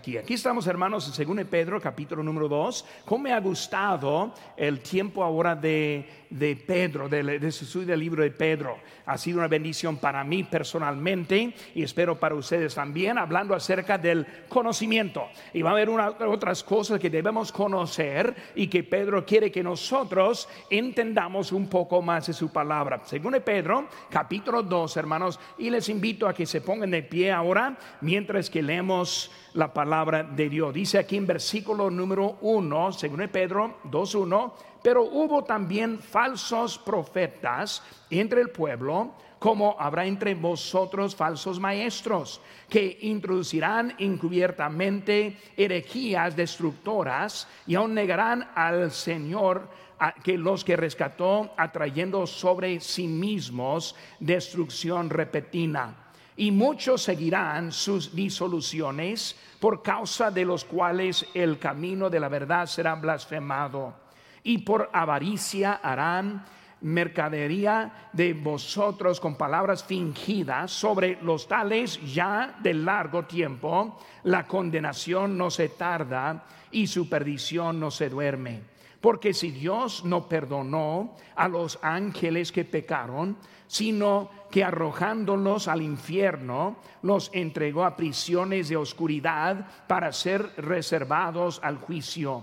Aquí, estamos hermanos en 2 Pedro capítulo número 2. ¿Cómo me ha gustado el tiempo ahora de, de Pedro, de, de su del libro de Pedro? Ha sido una bendición para mí personalmente y espero para ustedes también, hablando acerca del conocimiento. Y va a haber otras cosas que debemos conocer y que Pedro quiere que nosotros entendamos un poco más de su palabra. Según Pedro capítulo 2, hermanos, y les invito a que se pongan de pie ahora mientras que leemos la palabra de Dios. Dice aquí en versículo número 1, según Pedro 2.1, pero hubo también falsos profetas entre el pueblo, como habrá entre vosotros falsos maestros, que introducirán encubiertamente herejías destructoras y aún negarán al Señor que los que rescató, atrayendo sobre sí mismos destrucción repentina. Y muchos seguirán sus disoluciones por causa de los cuales el camino de la verdad será blasfemado y por avaricia harán mercadería de vosotros con palabras fingidas sobre los tales ya de largo tiempo la condenación no se tarda y su perdición no se duerme porque si Dios no perdonó a los ángeles que pecaron sino que arrojándolos al infierno, los entregó a prisiones de oscuridad para ser reservados al juicio.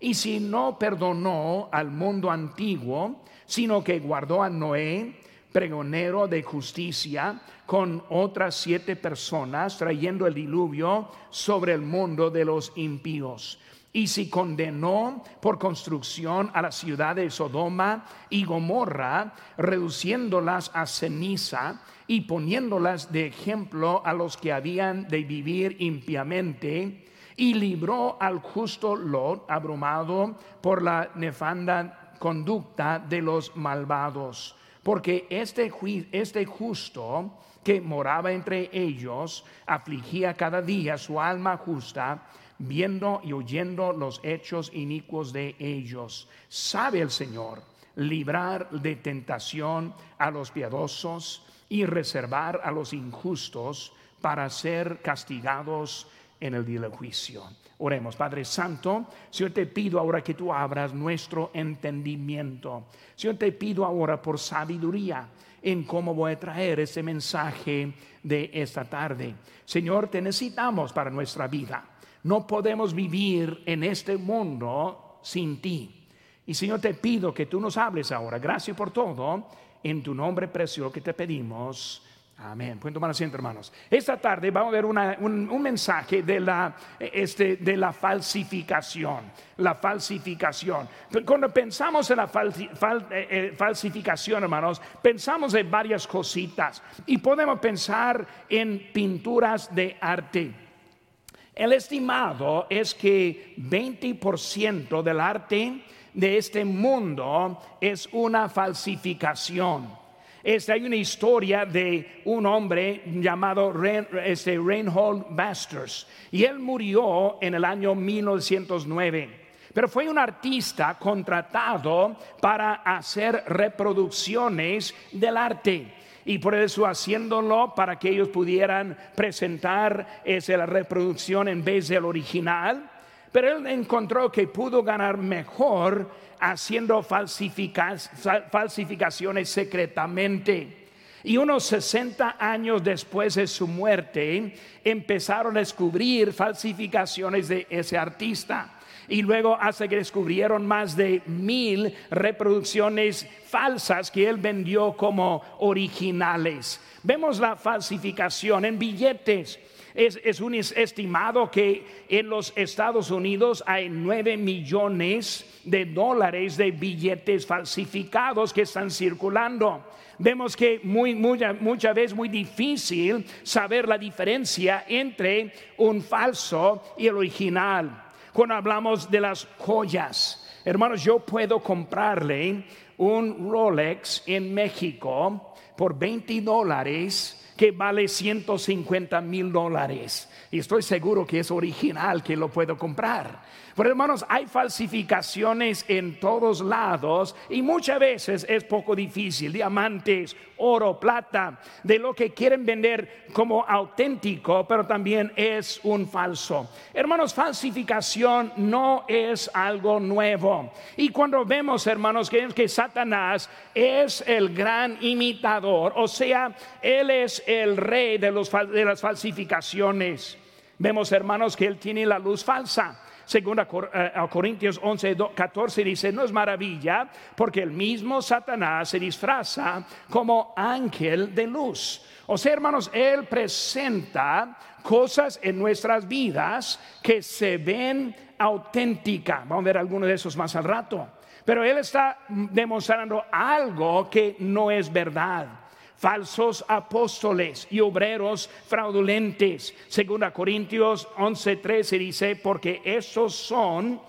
Y si no perdonó al mundo antiguo, sino que guardó a Noé, pregonero de justicia, con otras siete personas, trayendo el diluvio sobre el mundo de los impíos. Y si condenó por construcción a la ciudad de Sodoma y Gomorra, reduciéndolas a ceniza y poniéndolas de ejemplo a los que habían de vivir impiamente, y libró al justo Lot, abrumado por la nefanda conducta de los malvados. Porque este, este justo que moraba entre ellos afligía cada día su alma justa, viendo y oyendo los hechos inicuos de ellos. Sabe el Señor librar de tentación a los piadosos y reservar a los injustos para ser castigados en el día del juicio. Oremos, Padre Santo, Señor, te pido ahora que tú abras nuestro entendimiento. Señor, te pido ahora por sabiduría en cómo voy a traer ese mensaje de esta tarde. Señor, te necesitamos para nuestra vida. No podemos vivir en este mundo sin ti. Y Señor, te pido que tú nos hables ahora. Gracias por todo. En tu nombre precioso que te pedimos. Amén. Pueden tomar asiento, hermanos. Esta tarde vamos a ver un, mensaje de la, este, de la falsificación. La falsificación. Cuando pensamos en la eh, eh, falsificación, hermanos, pensamos en varias cositas. Y podemos pensar en pinturas de arte. El estimado es que 20% del arte de este mundo es una falsificación. Esta hay una historia de un hombre llamado este, Reinhold Basters y él murió en el año 1909 pero fue un artista contratado para hacer reproducciones del arte y por eso haciéndolo para que ellos pudieran presentar esa reproducción en vez del original. Pero él encontró que pudo ganar mejor haciendo falsificaciones secretamente. Y unos 60 años después de su muerte, empezaron a descubrir falsificaciones de ese artista y luego hasta que descubrieron más de mil reproducciones falsas que él vendió como originales. Vemos la falsificación en billetes. Es, un estimado que en los Estados Unidos hay nueve millones de dólares de billetes falsificados que están circulando. Vemos que muy, mucha, muchas veces muy difícil saber la diferencia entre un falso y el original cuando hablamos de las joyas. Hermanos, yo puedo comprarle un Rolex en México por 20 dólares que vale 150 mil dólares. Y estoy seguro que es original, que lo puedo comprar. Pero hermanos, hay falsificaciones en todos lados y muchas veces es poco difícil. Diamantes, oro, plata, de lo que quieren vender como auténtico, pero también es un falso. Hermanos, falsificación no es algo nuevo. Y cuando vemos, hermanos, que, que Satanás es el gran imitador, o sea, él es el rey de, los, de las falsificaciones. Vemos, hermanos, que él tiene la luz falsa. Segunda eh, a Corintios 11, 14 dice, no es maravilla porque el mismo Satanás se disfraza como ángel de luz. O sea, hermanos, Él presenta cosas en nuestras vidas que se ven auténticas. Vamos a ver algunos de esos más al rato. Pero Él está demostrando algo que no es verdad falsos apóstoles y obreros fraudulentes. Segunda Corintios 11:13 dice, porque esos son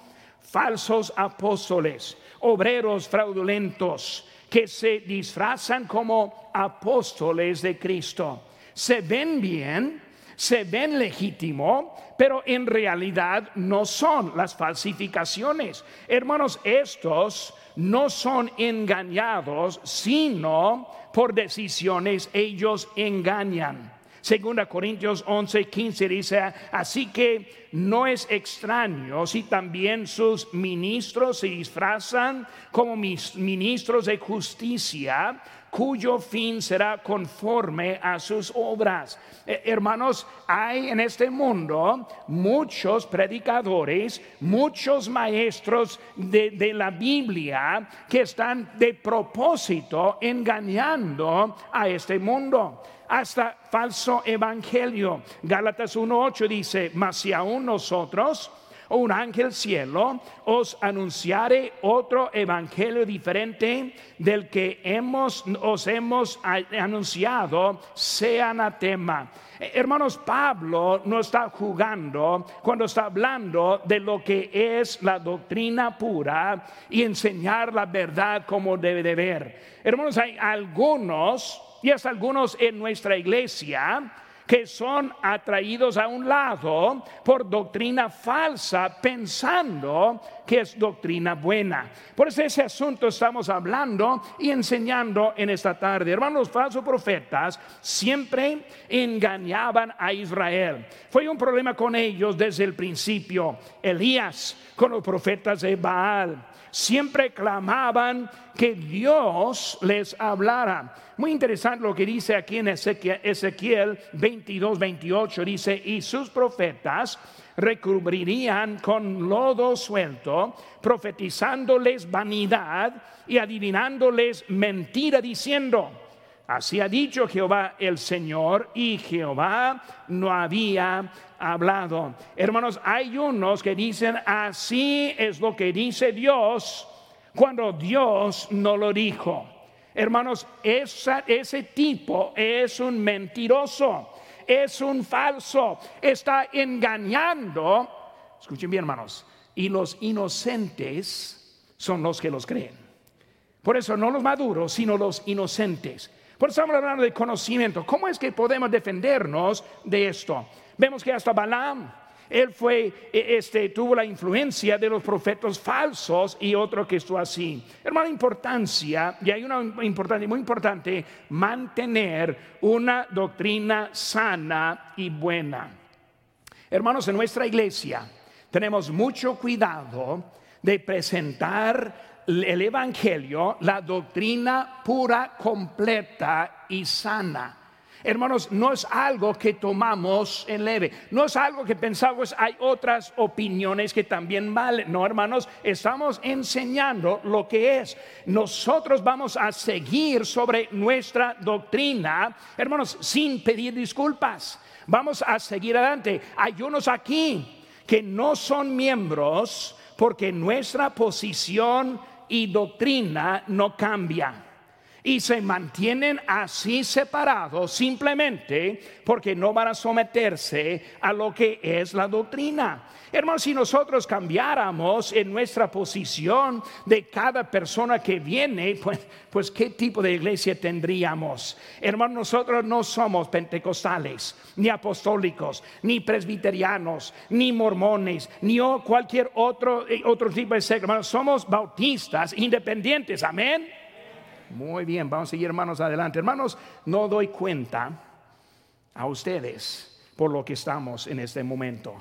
falsos apóstoles, obreros fraudulentos que se disfrazan como apóstoles de Cristo. Se ven bien, se ven legítimo, pero en realidad no son las falsificaciones. Hermanos, estos no son engañados, sino por decisiones ellos engañan. Segunda Corintios 11, 15 dice, así que no es extraño si también sus ministros se disfrazan como mis ministros de justicia, cuyo fin será conforme a sus obras. Eh, hermanos, hay en este mundo muchos predicadores, muchos maestros de, de la Biblia que están de propósito engañando a este mundo hasta falso evangelio. Gálatas 1.8 dice, mas si aún nosotros o un ángel cielo os anunciare otro evangelio diferente del que hemos, os hemos anunciado, sea anatema. Hermanos, Pablo no está jugando cuando está hablando de lo que es la doctrina pura y enseñar la verdad como debe de ver. Hermanos, hay algunos, y es algunos en nuestra iglesia, que son atraídos a un lado por doctrina falsa, pensando que es doctrina buena. Por eso ese asunto estamos hablando y enseñando en esta tarde. Hermanos, falsos profetas siempre engañaban a Israel. Fue un problema con ellos desde el principio. Elías con los profetas de Baal siempre clamaban que Dios les hablara. Muy interesante lo que dice aquí en Ezequiel, 22, 28, dice, y sus profetas recubrirían con lodo suelto, profetizándoles vanidad y adivinándoles mentira, diciendo, así ha dicho Jehová el Señor, y Jehová no había hablado. Hermanos, hay unos que dicen, así es lo que dice Dios, cuando Dios no lo dijo. Hermanos, ese tipo es un mentiroso, es un falso, está engañando. Escuchen bien, hermanos. Y los inocentes son los que los creen. Por eso no los maduros, sino los inocentes. Por eso estamos hablando de conocimiento. ¿Cómo es que podemos defendernos de esto? Vemos que hasta Balaam él fue, e, este, tuvo la influencia de los profetas falsos y otro que estuvo así. Hermano, importancia, y hay una importante, muy importante, mantener una doctrina sana y buena. Hermanos, en nuestra iglesia tenemos mucho cuidado de presentar el Evangelio, la doctrina pura, completa y sana. Hermanos, no es algo que tomamos en leve, no es algo que pensamos, hay otras opiniones que también valen. No, hermanos, estamos enseñando lo que es. Nosotros vamos a seguir sobre nuestra doctrina, hermanos, sin pedir disculpas. Vamos a seguir adelante. Hay unos aquí que no son miembros porque nuestra posición y doctrina no cambia. Y se mantienen así separados simplemente porque no van a someterse a lo que es la doctrina. Hermanos, si nosotros cambiáramos en nuestra posición de cada persona que viene, pues, pues ¿qué tipo de iglesia tendríamos? Hermanos, nosotros no somos pentecostales, ni apostólicos, ni presbiterianos, ni mormones, ni cualquier otro, eh, otro tipo de secta. Hermanos, somos bautistas independientes, amén. Muy bien, vamos a seguir hermanos adelante. Hermanos, no doy cuenta a ustedes por lo que estamos en este momento.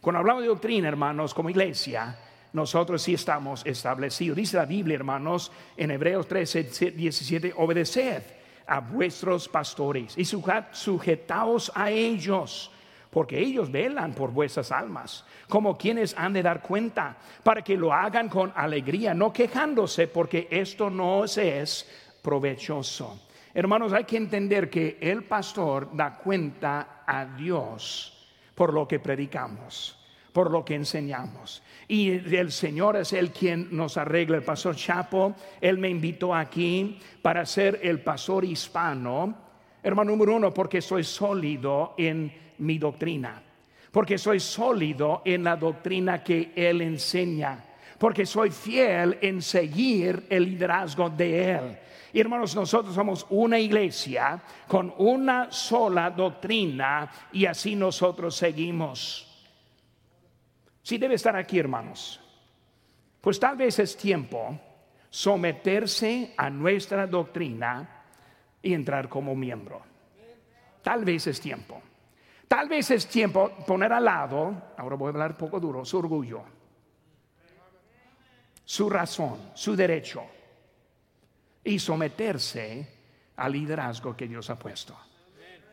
Cuando hablamos de doctrina, hermanos, como iglesia, nosotros sí estamos establecidos. Dice la Biblia, hermanos, en Hebreos 13, 17, obedeced a vuestros pastores y sujetaos a ellos, porque ellos velan por vuestras almas como quienes han de dar cuenta, para que lo hagan con alegría, no quejándose, porque esto no es provechoso. Hermanos, hay que entender que el pastor da cuenta a Dios por lo que predicamos, por lo que enseñamos. Y el Señor es el quien nos arregla. El pastor Chapo, él me invitó aquí para ser el pastor hispano. Hermano número uno, porque soy sólido en mi doctrina porque soy sólido en la doctrina que Él enseña, porque soy fiel en seguir el liderazgo de Él. Y hermanos, nosotros somos una iglesia con una sola doctrina y así nosotros seguimos. Si debe estar aquí, hermanos, pues tal vez es tiempo someterse a nuestra doctrina y entrar como miembro. Tal vez es tiempo. Tal vez es tiempo poner al lado, ahora voy a hablar poco duro, su orgullo, su razón, su derecho y someterse al liderazgo que Dios ha puesto.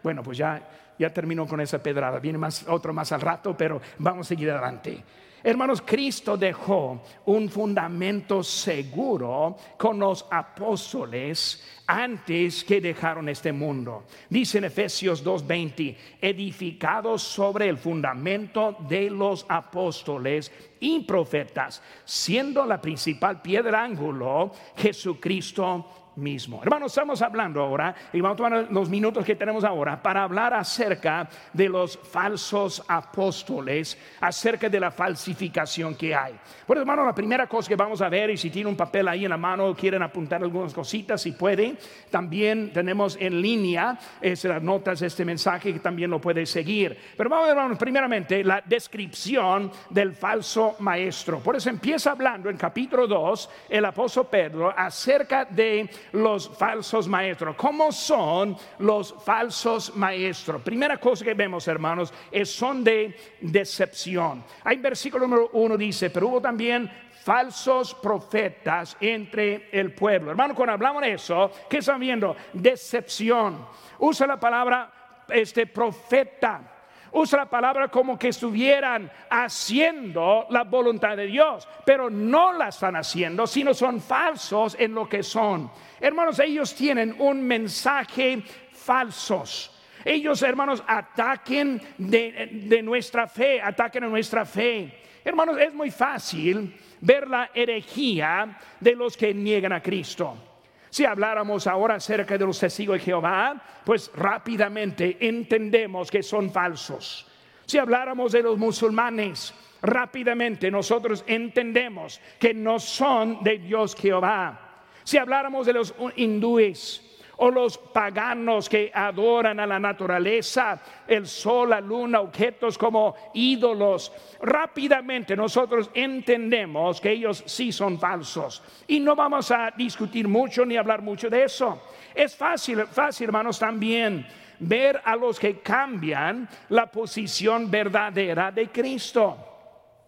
Bueno, pues ya, ya terminó con esa pedrada. Viene más, otro más al rato, pero vamos a seguir adelante. Hermanos, Cristo dejó un fundamento seguro con los apóstoles antes que dejaron este mundo. Dice en Efesios 2:20, edificados sobre el fundamento de los apóstoles y profetas, siendo la principal piedra ángulo Jesucristo mismo. Hermanos, estamos hablando ahora, y vamos a tomar los minutos que tenemos ahora para hablar acerca de los falsos apóstoles, acerca de la falsificación que hay. Bueno, hermano, la primera cosa que vamos a ver, y si tiene un papel ahí en la mano, quieren apuntar algunas cositas, si puede, también tenemos en línea las notas de este mensaje que también lo puede seguir. Pero vamos a ver, primeramente, la descripción del falso maestro. Por eso empieza hablando en capítulo 2 el apóstol Pedro acerca de los falsos maestros. ¿Cómo son los falsos maestros? Primera cosa que vemos, hermanos, es son de decepción. Hay versículo número uno dice, pero hubo también falsos profetas entre el pueblo. Hermano, cuando hablamos de eso, ¿qué están viendo? Decepción. Usa la palabra este profeta usa la palabra como que estuvieran haciendo la voluntad de Dios, pero no la están haciendo, sino son falsos en lo que son. Hermanos, ellos tienen un mensaje falsos. Ellos, hermanos, ataquen de, nuestra fe, ataquen a nuestra fe. Hermanos, es muy fácil ver la herejía de los que niegan a Cristo. Si habláramos ahora acerca de los testigos de Jehová, pues rápidamente entendemos que son falsos. Si habláramos de los musulmanes, rápidamente nosotros entendemos que no son de Dios Jehová. Si habláramos de los hindúes o los paganos que adoran a la naturaleza, el sol, la luna, objetos como ídolos, rápidamente nosotros entendemos que ellos sí son falsos. Y no vamos a discutir mucho ni hablar mucho de eso. Es fácil, fácil, hermanos, también ver a los que cambian la posición verdadera de Cristo.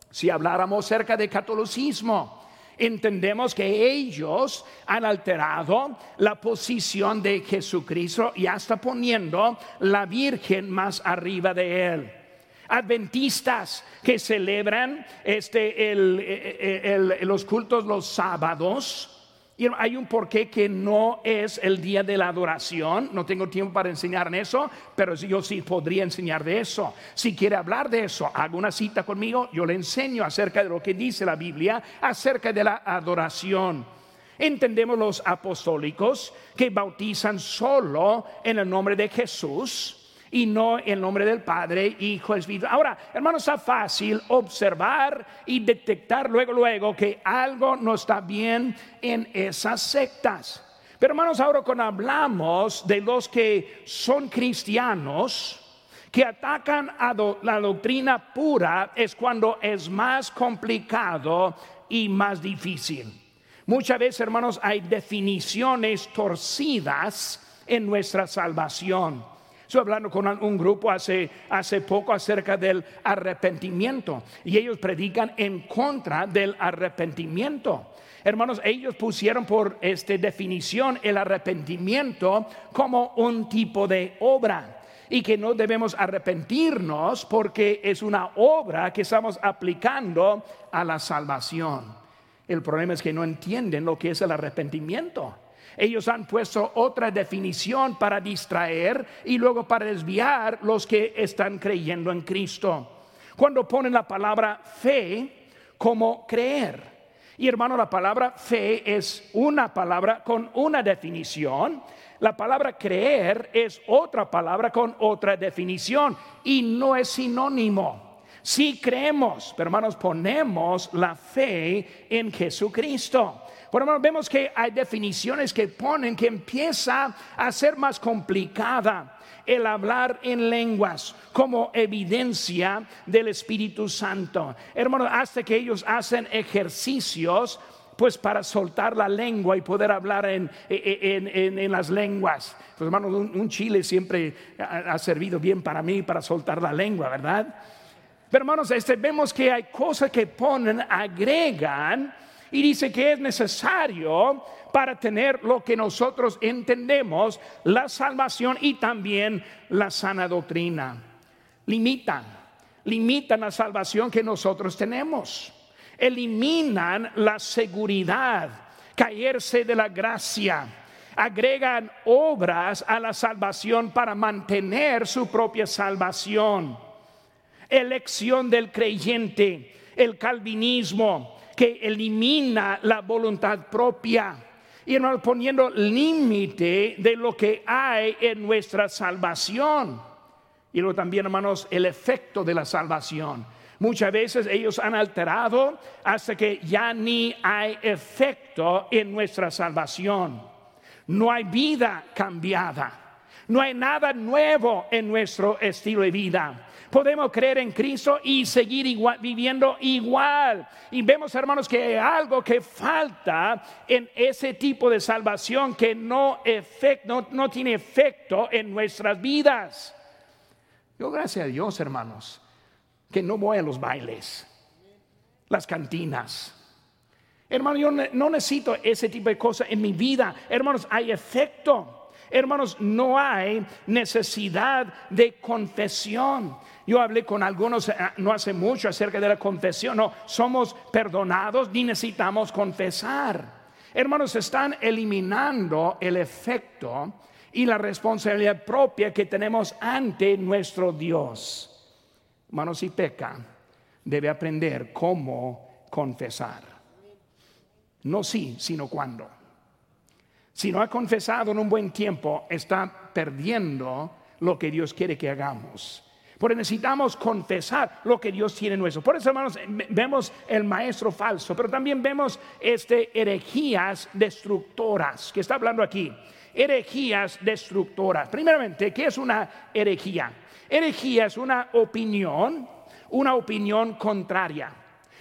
Si habláramos acerca de catolicismo, entendemos que ellos han alterado la posición de Jesucristo y hasta poniendo la Virgen más arriba de él. Adventistas que celebran este, los cultos los sábados, y hay un porqué que no es el día de la adoración. No tengo tiempo para enseñar en eso, pero yo sí podría enseñar de eso. Si quiere hablar de eso, haga una cita conmigo. Yo le enseño acerca de lo que dice la Biblia acerca de la adoración. Entendemos los apostólicos que bautizan solo en el nombre de Jesús y no en nombre del Padre, Hijo, Espíritu. Ahora, hermanos, está fácil observar y detectar luego, luego que algo no está bien en esas sectas. Pero hermanos, ahora cuando hablamos de los que son cristianos, que atacan a la doctrina pura, es cuando es más complicado y más difícil. Muchas veces, hermanos, hay definiciones torcidas en nuestra salvación. Estoy hablando con un grupo hace, hace poco acerca del arrepentimiento y ellos predican en contra del arrepentimiento. Hermanos, ellos pusieron por esta definición el arrepentimiento como un tipo de obra y que no debemos arrepentirnos porque es una obra que estamos aplicando a la salvación. El problema es que no entienden lo que es el arrepentimiento. Ellos han puesto otra definición para distraer y luego para desviar los que están creyendo en Cristo. Cuando ponen la palabra fe como creer. Y hermano, la palabra fe es una palabra con una definición. La palabra creer es otra palabra con otra definición y no es sinónimo. Si creemos, pero hermanos, ponemos la fe en Jesucristo. Por vemos que hay definiciones que ponen que empieza a ser más complicada el hablar en lenguas como evidencia del Espíritu Santo. Hermanos, hasta que ellos hacen ejercicios pues para soltar la lengua y poder hablar en, en, las lenguas. Pues hermanos, un, chile siempre ha, servido bien para mí para soltar la lengua, ¿verdad? Pero hermanos, este, vemos que hay cosas que ponen, agregan y dice que es necesario para tener lo que nosotros entendemos, la salvación y también la sana doctrina. Limitan, limitan la salvación que nosotros tenemos. Eliminan la seguridad, caerse de la gracia. Agregan obras a la salvación para mantener su propia salvación. Elección del creyente, el calvinismo, que elimina la voluntad propia y no poniendo límite de lo que hay en nuestra salvación. Y luego también, hermanos, el efecto de la salvación. Muchas veces ellos han alterado hasta que ya ni hay efecto en nuestra salvación. No hay vida cambiada. No hay nada nuevo en nuestro estilo de vida podemos creer en Cristo y seguir viviendo igual. Y vemos, hermanos, que hay algo que falta en ese tipo de salvación que no, no tiene efecto en nuestras vidas. Yo, gracias a Dios, hermanos, que no voy a los bailes, las cantinas. Hermano, yo no necesito ese tipo de cosas en mi vida. Hermanos, hay efecto. Hermanos, no hay necesidad de confesión. Yo hablé con algunos eh, no hace mucho acerca de la confesión. No, somos perdonados ni necesitamos confesar. Hermanos, están eliminando el efecto y la responsabilidad propia que tenemos ante nuestro Dios. Hermanos, si peca, debe aprender cómo confesar. No sí, sino cuándo. Si no ha confesado en un buen tiempo, está perdiendo lo que Dios quiere que hagamos. Porque necesitamos confesar lo que Dios tiene en nuestro. Por eso, hermanos, vemos el maestro falso, pero también vemos este herejías destructoras, que está hablando aquí. Herejías destructoras. Primeramente, ¿qué es una herejía? Herejía es una opinión, una opinión contraria.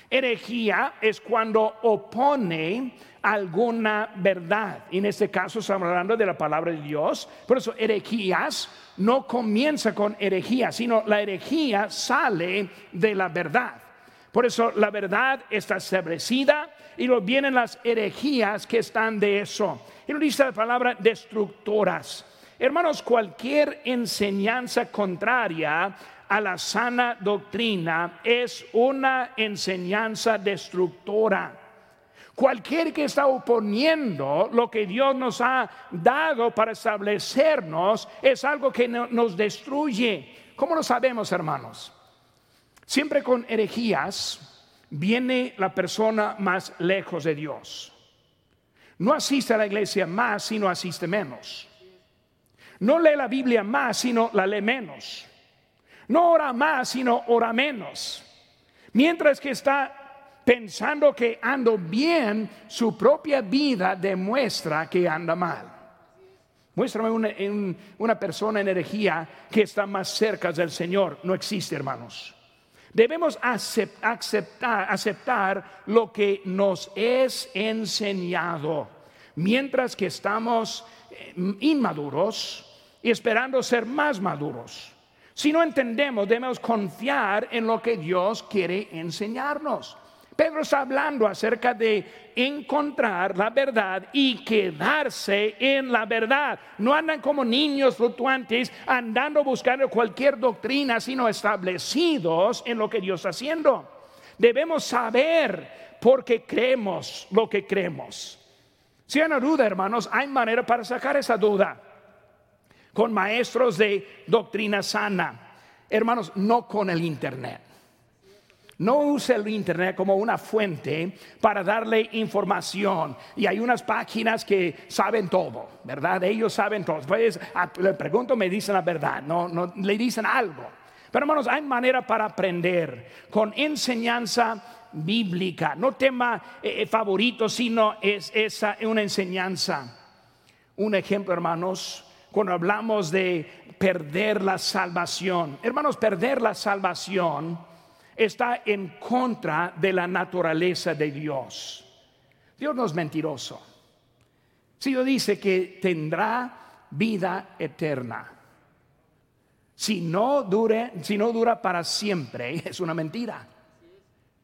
Herejía es cuando opone alguna verdad. Y en este caso estamos hablando de la palabra de Dios. Por eso herejías no comienza con herejía, sino la herejía sale de la verdad. Por eso la verdad está establecida y luego vienen las herejías que están de eso. Y nos dice la palabra destructoras. Hermanos, cualquier enseñanza contraria a la sana doctrina es una enseñanza destructora. Cualquier que está oponiendo lo que Dios nos ha dado para establecernos es algo que nos destruye. ¿Cómo lo sabemos, hermanos? Siempre con herejías viene la persona más lejos de Dios. no asiste a la iglesia más, sino asiste menos. No lee la Biblia más, sino la lee menos. No ora más, sino ora menos. Mientras que está pensando que ando bien, su propia vida demuestra que anda mal. Muéstrame una, persona en energía que está más cerca del Señor. No existe, hermanos. Debemos aceptar, aceptar lo que nos es enseñado. Mientras que estamos eh, inmaduros y esperando ser más maduros. Si no entendemos, debemos confiar en lo que Dios quiere enseñarnos. Pedro está hablando acerca de encontrar la verdad y quedarse en la verdad. No andan como niños fluctuantes andando buscando cualquier doctrina, sino establecidos en lo que Dios está haciendo. Debemos saber por qué creemos lo que creemos. Si hay una duda, hermanos, hay manera para sacar esa duda. Con maestros de doctrina sana. Hermanos, no con el Internet. No use el Internet como una fuente para darle información. Y hay unas páginas que saben todo, ¿verdad? Ellos saben todo. Pues le pregunto, me dicen la verdad, no, no le dicen algo. Pero hermanos, hay manera para aprender con enseñanza bíblica, no tema eh, eh, favorito, sino es esa una enseñanza. Un ejemplo, hermanos, cuando hablamos de perder la salvación. Hermanos, perder la salvación está en contra de la naturaleza de Dios. Dios no es mentiroso. Si Dios dice que tendrá vida eterna, si no, dure, si no dura para siempre, es una mentira.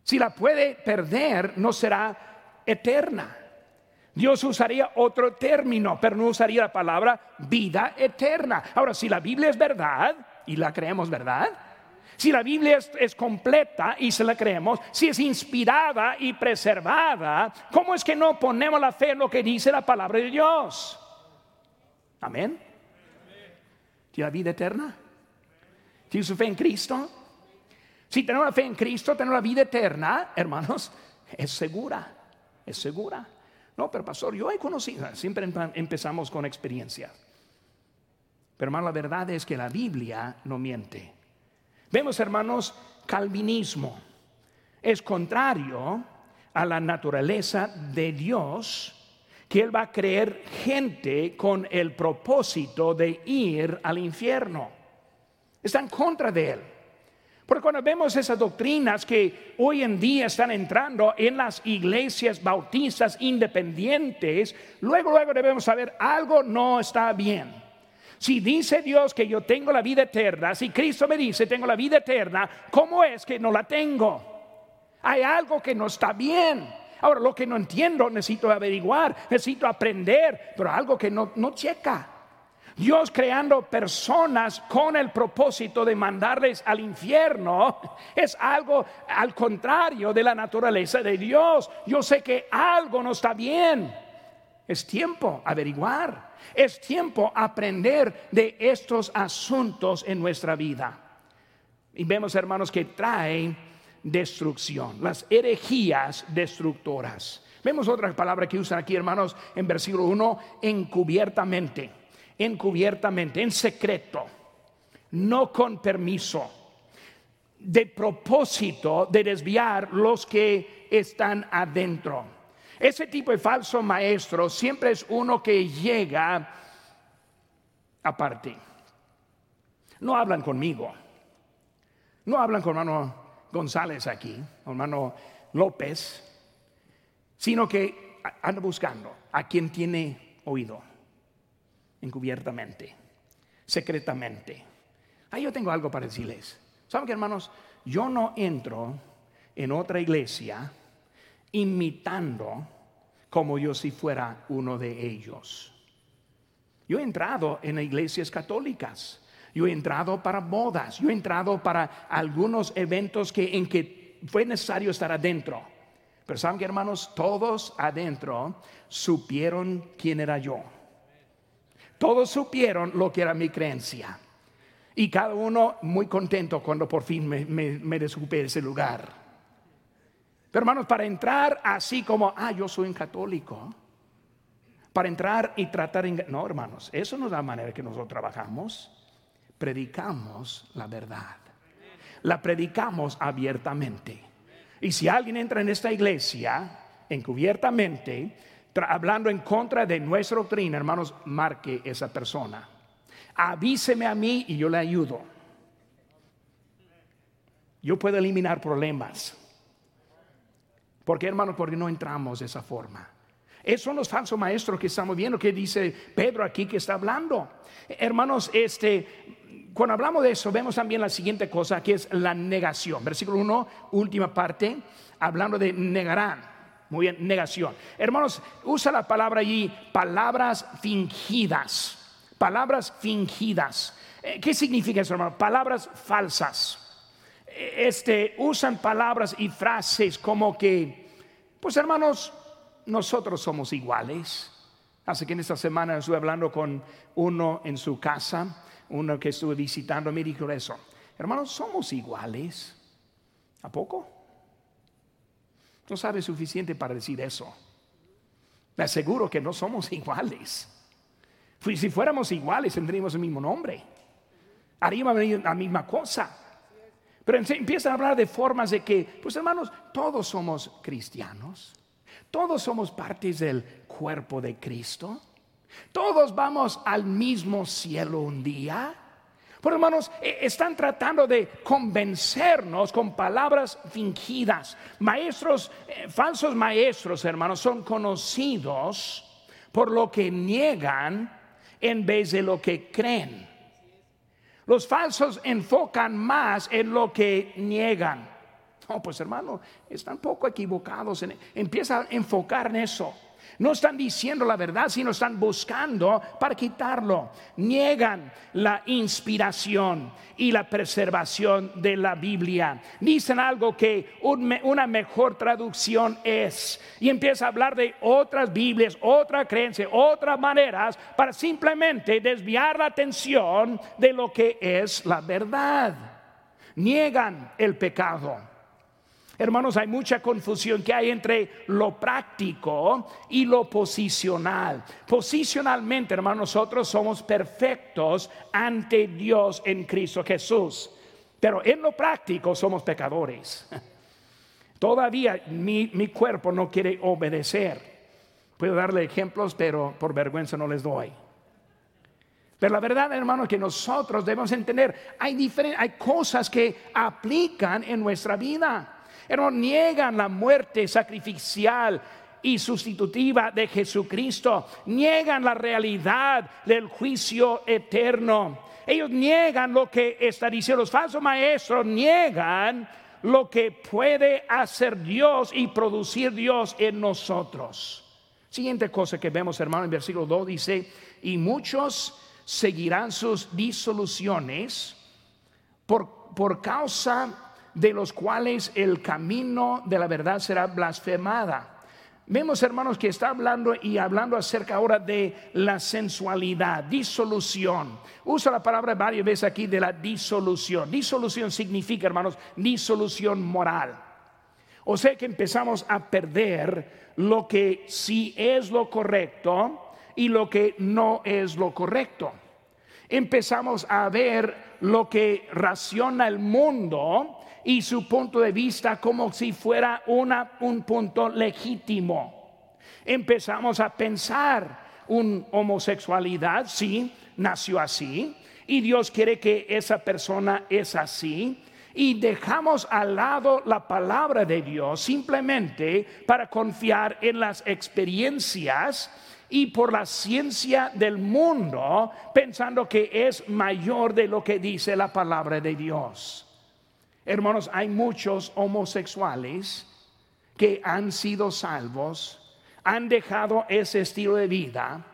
Si la puede perder, no será eterna. Dios usaría otro término, pero no usaría la palabra vida eterna. Ahora, si la Biblia es verdad, y la creemos verdad, si la Biblia es, completa y se la creemos, si es inspirada y preservada, ¿cómo es que no ponemos la fe en lo que dice la palabra de Dios? Amén. ¿Tiene la vida eterna? ¿Tiene su fe en Cristo? Si tenemos la fe en Cristo, tenemos la vida eterna, hermanos, es segura, es segura. No, pero pastor, yo he conocido, siempre empezamos con experiencia. Pero hermano, la verdad es que la Biblia no miente. Vemos, hermanos, calvinismo. Es contrario a la naturaleza de Dios que Él va a creer gente con el propósito de ir al infierno. Está en contra de Él. Porque cuando vemos esas doctrinas que hoy en día están entrando en las iglesias bautistas independientes, luego, luego debemos saber algo no está bien. Si dice Dios que yo tengo la vida eterna, si Cristo me dice tengo la vida eterna, ¿cómo es que no la tengo? Hay algo que no está bien. Ahora, lo que no entiendo, necesito averiguar, necesito aprender, pero algo que no, no checa. Dios creando personas con el propósito de mandarles al infierno es algo al contrario de la naturaleza de Dios. Yo sé que algo no está bien. Es tiempo averiguar. Es tiempo aprender de estos asuntos en nuestra vida. Y vemos, hermanos, que traen destrucción, las herejías destructoras. Vemos otra palabra que usan aquí, hermanos, en versículo 1, encubiertamente, encubiertamente, en secreto, no con permiso, de propósito de desviar los que están adentro. Ese tipo de falso maestro siempre es uno que llega aparte. No hablan conmigo. No hablan con hermano González aquí, hermano López, sino que andan buscando a quien tiene oído, encubiertamente, secretamente. Ahí yo tengo algo para decirles. ¿Saben qué, hermanos? Yo no entro en otra iglesia imitando como yo si fuera uno de ellos. Yo he entrado en iglesias católicas, yo he entrado para bodas, yo he entrado para algunos eventos que, en que fue necesario estar adentro. Pero saben que hermanos, todos adentro supieron quién era yo. Todos supieron lo que era mi creencia. Y cada uno muy contento cuando por fin me, me, me ese lugar. Pero hermanos, para entrar así como, ah, yo soy un católico, para entrar y tratar en... No, hermanos, eso no es la manera que nosotros trabajamos. Predicamos la verdad. La predicamos abiertamente. Y si alguien entra en esta iglesia encubiertamente, hablando en contra de nuestra doctrina, hermanos, marque esa persona. Avíseme a mí y yo le ayudo. Yo puedo eliminar problemas. Porque hermanos, porque no entramos de esa forma. Esos son los falsos maestros que estamos viendo, que dice Pedro aquí que está hablando. Hermanos, este, cuando hablamos de eso, vemos también la siguiente cosa, que es la negación. Versículo 1, última parte, hablando de negarán. Muy bien, negación. Hermanos, usa la palabra allí, palabras fingidas. Palabras fingidas. Eh, ¿Qué significa eso, hermano? Palabras falsas. Este, usan palabras y frases como que, pues hermanos, nosotros somos iguales. Hace que en esta semana estuve hablando con uno en su casa, uno que estuve visitando, me dijo eso. Hermanos, somos iguales. ¿A poco? No sabe suficiente para decir eso. Me aseguro que no somos iguales. Si fuéramos iguales, tendríamos el mismo nombre. Haríamos la misma cosa. Pero empiezan a hablar de formas de que, pues hermanos, todos somos cristianos. Todos somos partes del cuerpo de Cristo. Todos vamos al mismo cielo un día. Pero hermanos, e, están tratando de convencernos con palabras fingidas. Maestros, eh, falsos maestros, hermanos, son conocidos por lo que niegan en vez de lo que creen. Los falsos enfocan más en lo que niegan. No, pues hermano, están poco equivocados. empieza a enfocar en eso. No están diciendo la verdad, sino están buscando para quitarlo. Niegan la inspiración y la preservación de la Biblia. Dicen algo que una mejor traducción es. Y empieza a hablar de otras Biblias, otra creencia, otras maneras para simplemente desviar la atención de lo que es la verdad. Niegan el pecado Hermanos, hay mucha confusión que hay entre lo práctico y lo posicional. Posicionalmente, hermanos, nosotros somos perfectos ante Dios en Cristo Jesús. Pero en lo práctico somos pecadores. Todavía mi, cuerpo no quiere obedecer. Puedo darle ejemplos, pero por vergüenza no les doy. Pero la verdad, hermanos, que nosotros debemos entender, hay, hay cosas que aplican en nuestra vida no niegan la muerte sacrificial y sustitutiva de Jesucristo. Niegan la realidad del juicio eterno. Ellos niegan lo que está diciendo. Los falsos maestros niegan lo que puede hacer Dios y producir Dios en nosotros. Siguiente cosa que vemos, hermano, en versículo 2 dice, y muchos seguirán sus disoluciones por, por causa de los cuales el camino de la verdad será blasfemada. Vemos, hermanos, que está hablando y hablando acerca ahora de la sensualidad, disolución. Usa la palabra varias veces aquí de la disolución. Disolución significa, hermanos, disolución moral. O sea que empezamos a perder lo que sí es lo correcto y lo que no es lo correcto. Empezamos a ver lo que raciona el mundo y su punto de vista como si fuera una, un punto legítimo. Empezamos a pensar un homosexualidad, sí, nació así, y Dios quiere que esa persona es así, y dejamos al lado la palabra de Dios simplemente para confiar en las experiencias y por la ciencia del mundo, pensando que es mayor de lo que dice la palabra de Dios. Hermanos, hay muchos homosexuales que han sido salvos, han dejado ese estilo de vida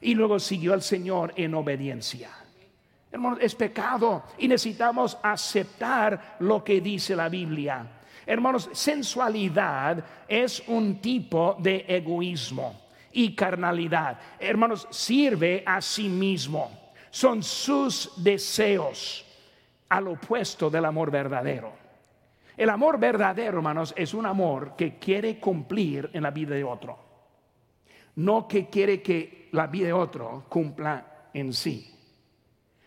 y luego siguió al Señor en obediencia. Hermanos, es pecado y necesitamos aceptar lo que dice la Biblia. Hermanos, sensualidad es un tipo de egoísmo y carnalidad. Hermanos, sirve a sí mismo. Son sus deseos al opuesto del amor verdadero. El amor verdadero, hermanos, es un amor que quiere cumplir en la vida de otro. no que quiere que la vida de otro cumpla en sí.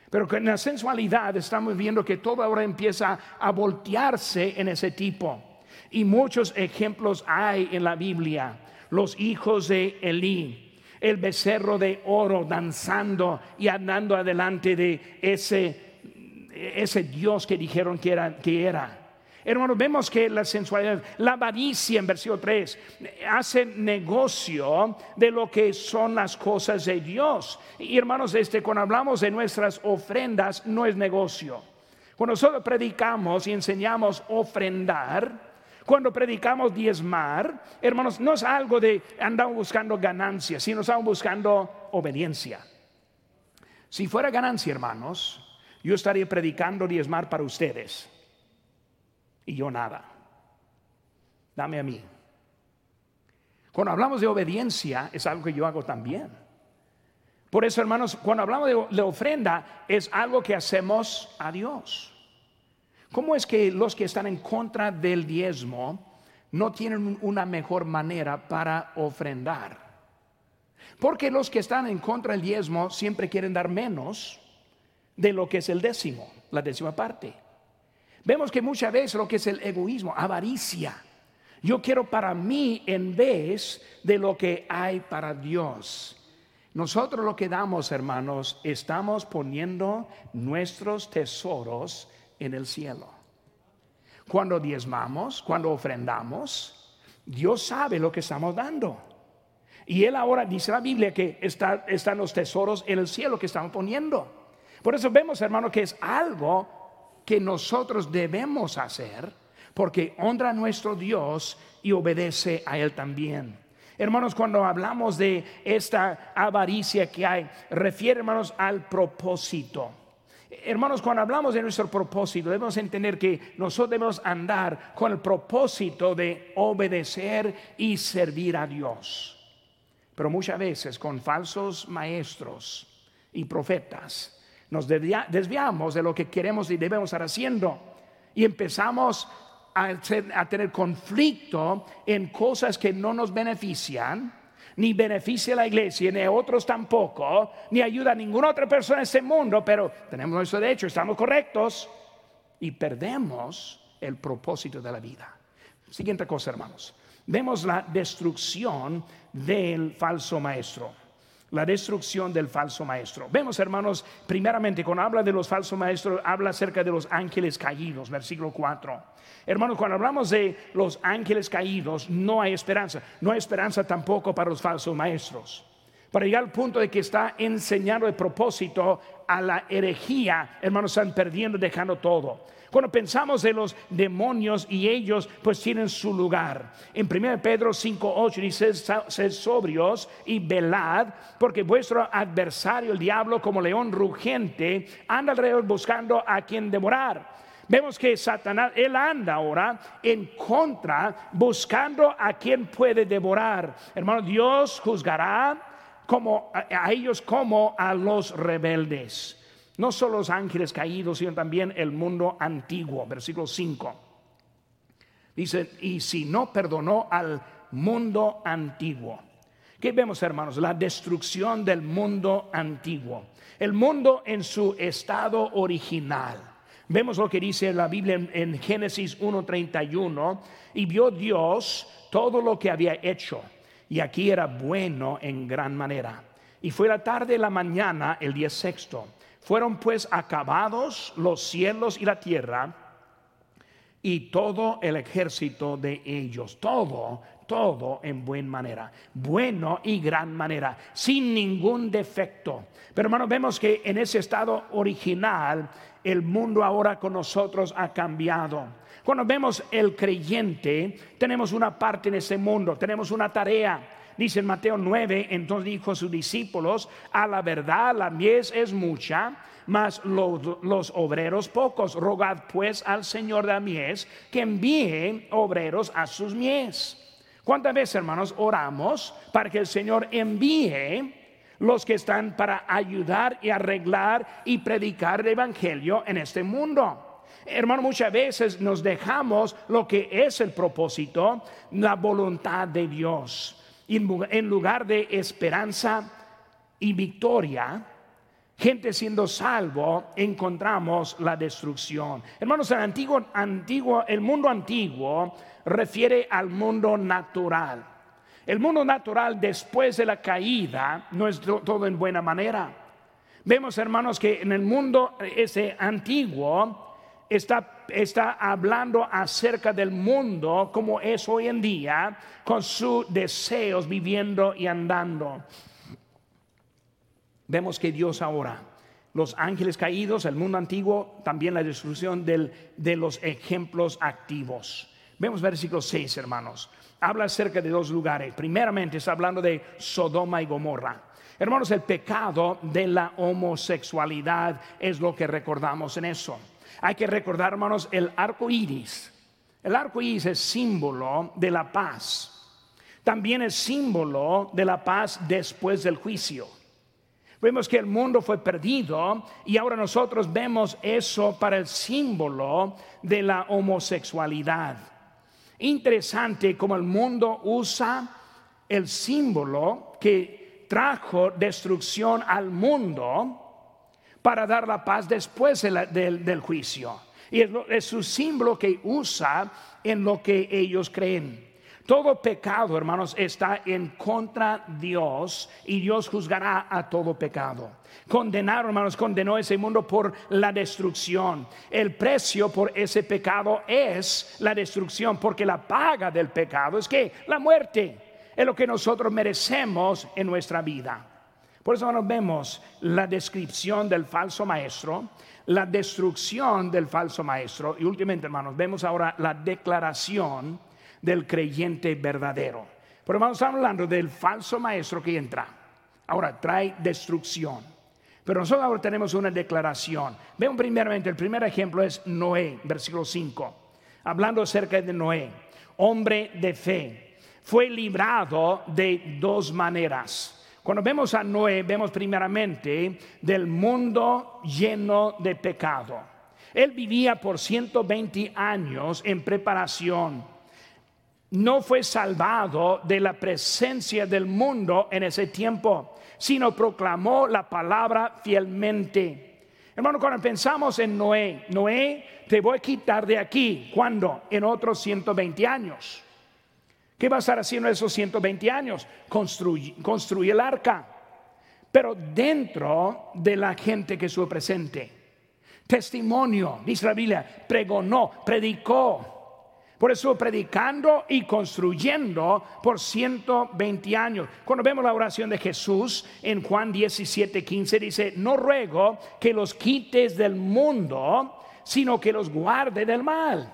Pero en la sensualidad estamos viendo que todo ahora empieza a voltearse en ese tipo. Y muchos ejemplos hay en la Biblia. Los hijos de Elí, el becerro de oro danzando y andando adelante de ese, ese Dios que dijeron que era. Que era. Hermanos, vemos que la sensualidad, la avaricia en versículo 3, hace negocio de lo que son las cosas de Dios. Y hermanos, este, cuando hablamos de nuestras ofrendas, no es negocio. Cuando nosotros predicamos y enseñamos ofrendar, cuando predicamos diezmar, hermanos, no es algo de andamos buscando ganancia, sino estamos buscando obediencia. Si fuera ganancia, hermanos, yo estaría predicando diezmar para ustedes y yo nada. Dame a mí. Cuando hablamos de obediencia, es algo que yo hago también. Por eso, hermanos, cuando hablamos de, ofrenda, es algo que hacemos a Dios. ¿Cómo es que los que están en contra del diezmo no tienen una mejor manera para ofrendar? Porque los que están en contra del diezmo siempre quieren dar menos de lo que es el décimo, la décima parte. Vemos que muchas veces lo que es el egoísmo, avaricia. Yo quiero para mí en vez de lo que hay para Dios. Nosotros lo que damos, hermanos, estamos poniendo nuestros tesoros en el cielo. Cuando diezmamos, cuando ofrendamos, Dios sabe lo que estamos dando. Y Él ahora dice la Biblia que está, están los tesoros en el cielo que estamos poniendo. Por eso vemos, hermano, que es algo que nosotros debemos hacer porque honra a nuestro Dios y obedece a Él también. Hermanos, cuando hablamos de esta avaricia que hay, refiere, hermanos, al propósito. Hermanos, cuando hablamos de nuestro propósito, debemos entender que nosotros debemos andar con el propósito de obedecer y servir a Dios. Pero muchas veces con falsos maestros y profetas nos desviamos de lo que queremos y debemos estar haciendo y empezamos a, tener conflicto en cosas que no nos benefician ni beneficia a la iglesia, ni a otros tampoco, ni ayuda a ninguna otra persona en este mundo, pero tenemos nuestro derecho, estamos correctos y perdemos el propósito de la vida. Siguiente cosa, hermanos. Vemos la destrucción del falso maestro. La destrucción del falso maestro. Vemos, hermanos, primeramente, cuando habla de los falsos maestros, habla acerca de los ángeles caídos, versículo 4. Hermanos, cuando hablamos de los ángeles caídos, no hay esperanza. No hay esperanza tampoco para los falsos maestros. Para llegar al punto de que está enseñando el propósito a la herejía, hermanos, están perdiendo, dejando todo. Cuando pensamos de los demonios y ellos pues tienen su lugar. En 1 Pedro 5.8 dice, sed sobrios y velad, porque vuestro adversario, el diablo, como león rugiente, anda alrededor buscando a quien devorar. Vemos que Satanás, él anda ahora en contra, buscando a quien puede devorar. Hermano, Dios juzgará como, a, ellos como a los rebeldes. No solo los ángeles caídos, sino también el mundo antiguo. Versículo 5. Dice, y si no perdonó al mundo antiguo. ¿Qué vemos, hermanos? La destrucción del mundo antiguo. El mundo en su estado original Vemos lo que dice la Biblia en, Génesis 1.31, y vio Dios todo lo que había hecho, y aquí era bueno en gran manera. Y fue la tarde y la mañana, el día sexto. Fueron pues acabados los cielos y la tierra, y todo el ejército de ellos, todo, todo en buena manera, bueno y gran manera, sin ningún defecto. Pero hermano, vemos que en ese estado original el mundo ahora con nosotros ha cambiado. Cuando vemos el creyente, tenemos una parte en ese mundo, tenemos una tarea. Dice en Mateo 9, entonces dijo a sus discípulos, a la verdad la mies es mucha, mas los, los, obreros pocos. Rogad pues al Señor de la mies que envíe obreros a sus mies. ¿Cuántas veces, hermanos, oramos para que el Señor envíe los que están para ayudar y arreglar y predicar el Evangelio en este mundo. Hermano, muchas veces nos dejamos lo que es el propósito, la voluntad de Dios. En lugar de esperanza y victoria, gente siendo salvo, encontramos la destrucción. Hermanos, el antiguo, antiguo, el mundo antiguo refiere al mundo natural. El mundo natural después de la caída no es todo en buena manera. Vemos, hermanos, que en el mundo ese antiguo está, está hablando acerca del mundo como es hoy en día, con sus deseos viviendo y andando. Vemos que Dios ahora, los ángeles caídos, el mundo antiguo, también la destrucción de los ejemplos activos. Vemos versículo 6, hermanos. Habla acerca de dos lugares. Primeramente está hablando de Sodoma y Gomorra. Hermanos, el pecado de la homosexualidad es lo que recordamos en eso. Hay que recordar, hermanos, el arco iris. El arco iris es símbolo de la paz. También es símbolo de la paz después del juicio. Vemos que el mundo fue perdido y ahora nosotros vemos eso para el símbolo de la homosexualidad. Interesante como el mundo usa el símbolo que trajo destrucción al mundo para dar la paz después del, juicio. Y es, es su símbolo que usa en lo que ellos creen. Todo pecado, hermanos, está en contra Dios y Dios juzgará a todo pecado. Condenar, hermanos, condenó ese mundo por la destrucción. El precio por ese pecado es la destrucción, porque la paga del pecado es que la muerte es lo que nosotros merecemos en nuestra vida. Por eso, hermanos, vemos la descripción del falso maestro, la destrucción del falso maestro y últimamente, hermanos, vemos ahora la declaración del creyente verdadero. Pero vamos hablando del falso maestro que entra. Ahora trae destrucción. Pero nosotros ahora tenemos una declaración. Vean primeramente, el primer ejemplo es Noé, versículo 5. Hablando acerca de Noé, hombre de fe. Fue librado de dos maneras. Cuando vemos a Noé, vemos primeramente del mundo lleno de pecado. Él vivía por 120 años en preparación no fue salvado de la presencia del mundo en ese tiempo, sino proclamó la palabra fielmente. Hermano, cuando pensamos en Noé, Noé, te voy a quitar de aquí. ¿Cuándo? En otros 120 años. ¿Qué va a estar haciendo esos 120 años? Construye, el arca. Pero dentro de la gente que estuvo presente. Testimonio, dice la pregonó, predicó por eso predicando y construyendo por 120 años. Cuando vemos la oración de Jesús en Juan 17, 15 dice, no ruego que los quites del mundo, sino que los guarde del mal.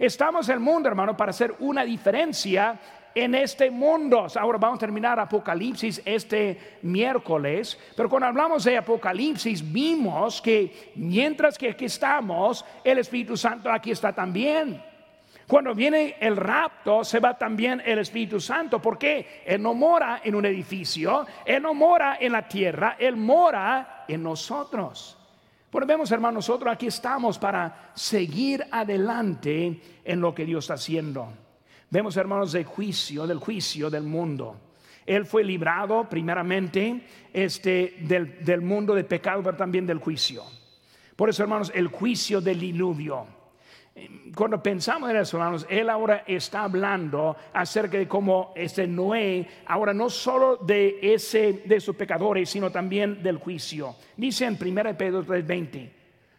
Estamos en el mundo, hermano, para hacer una diferencia en este mundo. Ahora vamos a terminar Apocalipsis este miércoles, pero cuando hablamos de Apocalipsis vimos que mientras que aquí estamos, el Espíritu Santo aquí está también. Cuando viene el rapto, se va también el Espíritu Santo, porque Él no mora en un edificio, Él no mora en la tierra, Él mora en nosotros. Por vemos, hermanos, nosotros aquí estamos para seguir adelante en lo que Dios está haciendo. Vemos, hermanos, del juicio, del juicio del mundo. Él fue librado primeramente este, del, del mundo de pecado, pero también del juicio. Por eso, hermanos, el juicio del diluvio cuando pensamos en eso, hermanos, él ahora está hablando acerca de cómo este Noé, ahora no solo de ese de esos pecadores, sino también del juicio. Dice en 1 Pedro 3:20,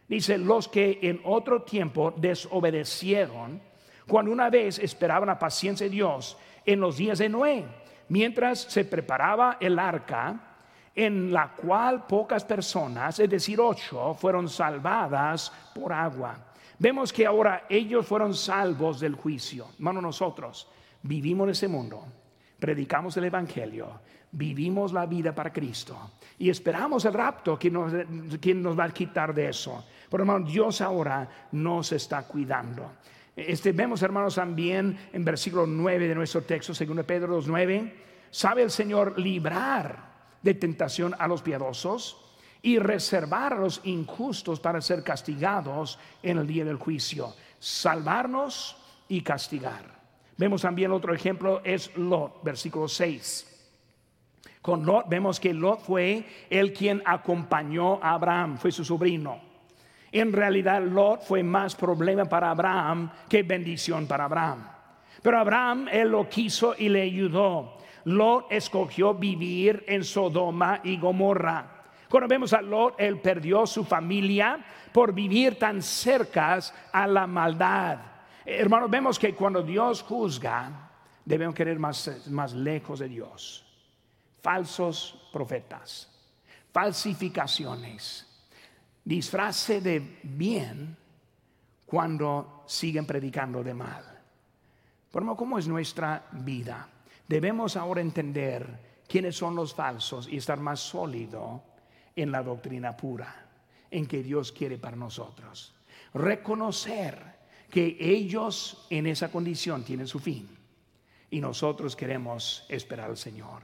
dice, los que en otro tiempo desobedecieron, cuando una vez esperaban la paciencia de Dios en los días de Noé, mientras se preparaba el arca, en la cual pocas personas, es decir, ocho, fueron salvadas por agua. Vemos que ahora ellos fueron salvos del juicio. Hermano, nosotros vivimos en ese mundo, predicamos el Evangelio, vivimos la vida para Cristo y esperamos el rapto que nos, nos va a quitar de eso. Pero hermano, Dios ahora nos está cuidando. Este, vemos, hermanos, también en versículo 9 de nuestro texto, según Pedro 2.9, ¿sabe el Señor librar de tentación a los piadosos? Y reservar los injustos para ser castigados en el día del juicio. Salvarnos y castigar. Vemos también otro ejemplo, es Lot, versículo 6. Con Lot vemos que Lot fue el quien acompañó a Abraham, fue su sobrino. En realidad Lot fue más problema para Abraham que bendición para Abraham. Pero Abraham, él lo quiso y le ayudó. Lot escogió vivir en Sodoma y Gomorra. Cuando vemos a Lot, él perdió su familia por vivir tan cerca a la maldad. Hermanos, vemos que cuando Dios juzga, debemos querer más, más lejos de Dios. Falsos profetas, falsificaciones, disfrace de bien cuando siguen predicando de mal. Pero ¿cómo es nuestra vida? Debemos ahora entender quiénes son los falsos y estar más sólido en la doctrina pura, en que Dios quiere para nosotros. Reconocer que ellos en esa condición tienen su fin y nosotros queremos esperar al Señor.